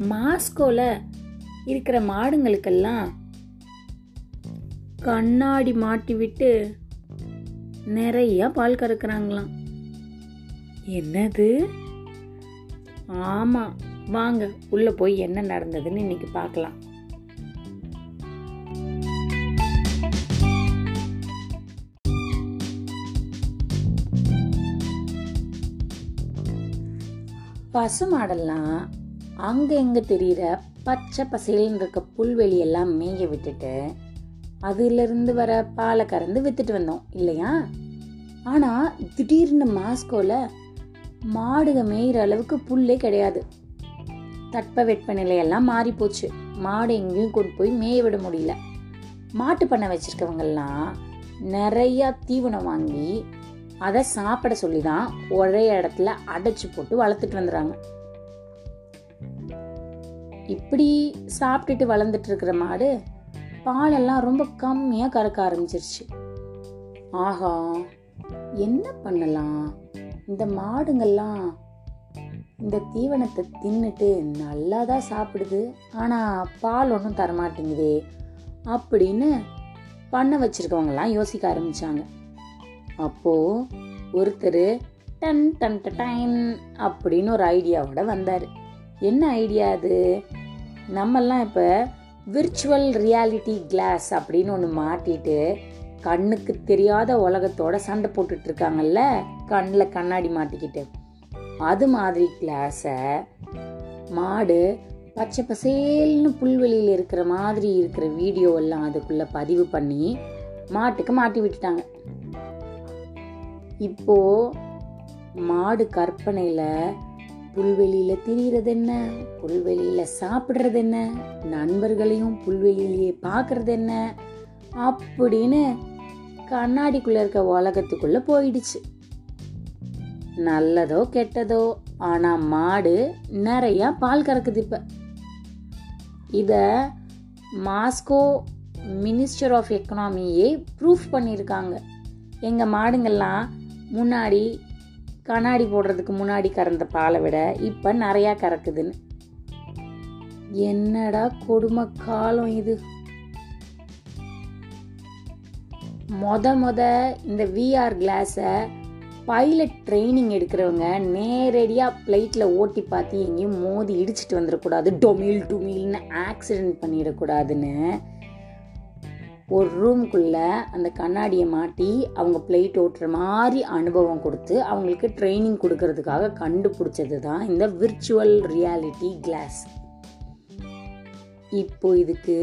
மாஸ்கோவில் இருக்கிற மாடுங்களுக்கெல்லாம் கண்ணாடி மாட்டி விட்டு நிறைய பால் கறக்குறாங்களாம். என்னது? ஆமாம் வாங்க உள்ளே போய் என்ன நடந்ததுன்னு இன்னைக்கு பார்க்கலாம். பசு மாடெல்லாம் அங்கே தெரிகிற பச்சை பசேல்னு இருக்க புல்வெளியெல்லாம் மேய விட்டுட்டு அதிலிருந்து வர பாலை கறந்து வித்துட்டு வந்தோம் இல்லையா? ஆனால் திடீர்னு மாஸ்கோவில் மாடுக மேயிற அளவுக்கு புல்லே கிடையாது. தட்ப நிலையெல்லாம் மாறி போச்சு மாடு எங்கேயும் கொண்டு போய் மேய விட முடியல. மாட்டு பண்ணை வச்சுருக்கவங்கெல்லாம் நிறையா தீவனம் வாங்கி அதை சாப்பிட சொல்லி தான் ஒரே இடத்துல அடைச்சி போட்டு வளர்த்துட்டு வந்துடுறாங்க. இப்படி சாப்பிட்டுட்டு வளர்ந்துட்டு இருக்கிற மாடு பாலெல்லாம் ரொம்ப கம்மியாக கறக்க ஆரம்பிச்சிருச்சு. ஆஹா என்ன பண்ணலாம்? இந்த மாடுங்கள்லாம் இந்த தீவனத்தை தின்னுட்டு நல்லா தான் சாப்பிடுது. ஆனால் பால் ஒன்றும் தரமாட்டேங்குதே அப்படின்னு பண்ண வச்சிருக்கவங்கலாம் யோசிக்க ஆரம்பித்தாங்க அப்போ ஒருத்தர் டன் டன் டைன் அப்படின்னு ஒரு ஐடியாவோட வந்தார். என்ன ஐடியா அது? நம்மெல்லாம் இப்போ விர்ச்சுவல் ரியாலிட்டி கிளாஸ் அப்படின்னு ஒன்று மாட்டிட்டு கண்ணுக்கு தெரியாத உலகத்தோட சண்டை போட்டுட்டு இருக்காங்கல்ல? கண்ணில் கண்ணாடி மாட்டிக்கிட்டு. அது மாதிரி கிளாஸை மாடு பச்சை பசேல்னு புல்வெளியில் இருக்கிற மாதிரி இருக்கிற வீடியோ எல்லாம் பதிவு பண்ணி மாட்டுக்கு மாட்டி விட்டுட்டாங்க. இப்போது மாடு கற்பனையில் புல்வெளியில திரியிறது என்ன புல்வெளியில சாப்பிடுறது என்ன நண்பர்களையும் புல்வெளியிலேயே பார்க்கறது என்ன அப்படின்னு கண்ணாடிக்குள்ள இருக்க உலகத்துக்குள்ள போயிடுச்சு. நல்லதோ கெட்டதோ ஆனா மாடு நிறைய பால் கறக்குது இப்ப. இத மாஸ்கோ மினிஸ்டர் ஆஃப் எக்கனாமியே ப்ரூஃப் பண்ணியிருக்காங்க. எங்கள் மாடுங்கள்லாம் முன்னாடி கண்ணாடி போடுறதுக்கு முன்னாடி கறந்த பாலை விட இப்போ நிறையா கறக்குதுன்னு. என்னடா கொடுமை காலம் இது? மொத மொத இந்த விஆர் கிளாஸை பைலட் ட்ரைனிங் எடுக்கிறவங்க நேரடியாக ஃப்ளைட்டில் ஓட்டி பார்த்து எங்கேயும் மோதி இடிச்சிட்டு வந்துடக்கூடாது. டொமில் டுமில்னு ஆக்சிடென்ட் பண்ணிடக்கூடாதுன்னு. ஒரு ரூம்குள்ளே அந்த கண்ணாடியை மாட்டி அவங்க பிளேட் ஓட்டுற மாதிரி அனுபவம் கொடுத்து அவங்களுக்கு ட்ரைனிங் கொடுக்கறதுக்காக கண்டுபிடிச்சது தான் இந்த விர்ச்சுவல் ரியாலிட்டி கிளாஸ் இப்போ இதுக்கு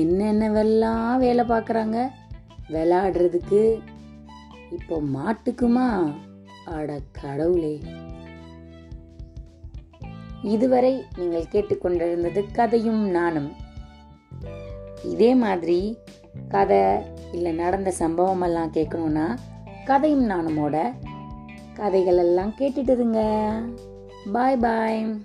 என்னென்னவெல்லாம் வேலை பார்க்குறாங்க? விளாடுறதுக்கு இப்போ மாட்டுக்குமா? அட கடவுளே. இதுவரை நீங்கள் கேட்டுக்கொண்டிருந்தது கதையும் நானும். இதே மாதிரி கதை இல்லை நடந்த சம்பவம் எல்லாம் கேட்கணும்னா கதையும் நானுமோட கதைகள் எல்லாம் கேட்டுட்டு இருங்க. பாய் பாய்